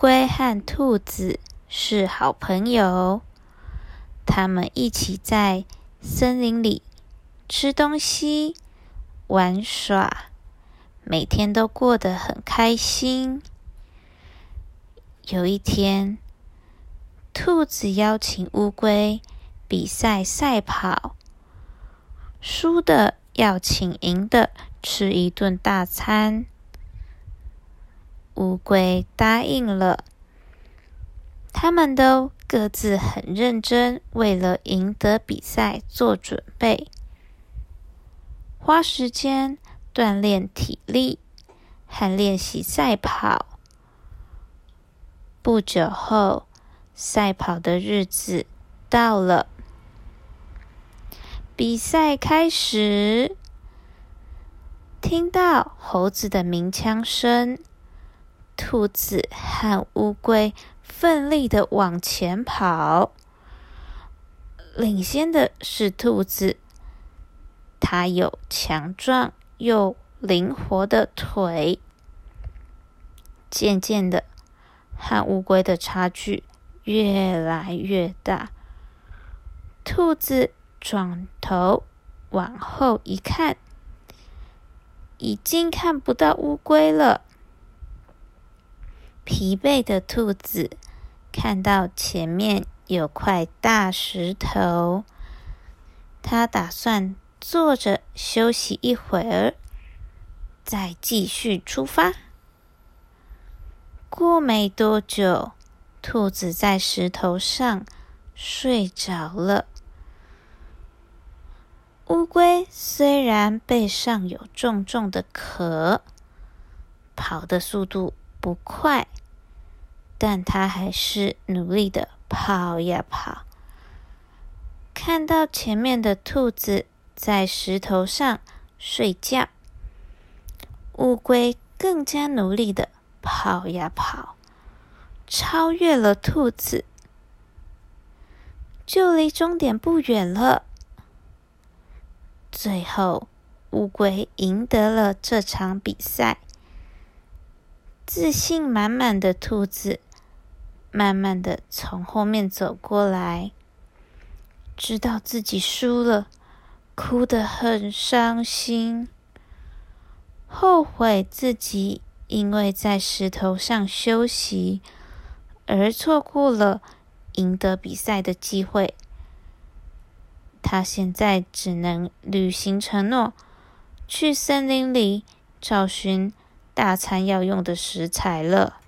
龟和兔子是好朋友，他们一起在森林里吃东西、玩耍，每天都过得很开心。有一天，兔子邀请乌龟比赛赛跑，输的要请赢的吃一顿大餐。乌龟答应了，他们都各自很认真，为了赢得比赛做准备，花时间锻炼体力和练习赛跑。不久后，赛跑的日子到了，比赛开始，听到猴子的鸣枪声。兔子和乌龟奋力的往前跑，领先的是兔子。它有强壮又灵活的腿。渐渐的，和乌龟的差距越来越大。兔子转头往后一看，已经看不到乌龟了。疲惫的兔子看到前面有块大石头，它打算坐着休息一会儿，再继续出发。过没多久，兔子在石头上睡着了。乌龟虽然背上有重重的壳，跑的速度不快。但他还是努力的跑呀跑，看到前面的兔子在石头上睡觉，乌龟更加努力的跑呀跑，超越了兔子，就离终点不远了。最后，乌龟赢得了这场比赛，自信满满的兔子。慢慢的从后面走过来，知道自己输了，哭得很伤心，后悔自己因为在石头上休息而错过了赢得比赛的机会。他现在只能履行承诺，去森林里找寻大餐要用的食材了。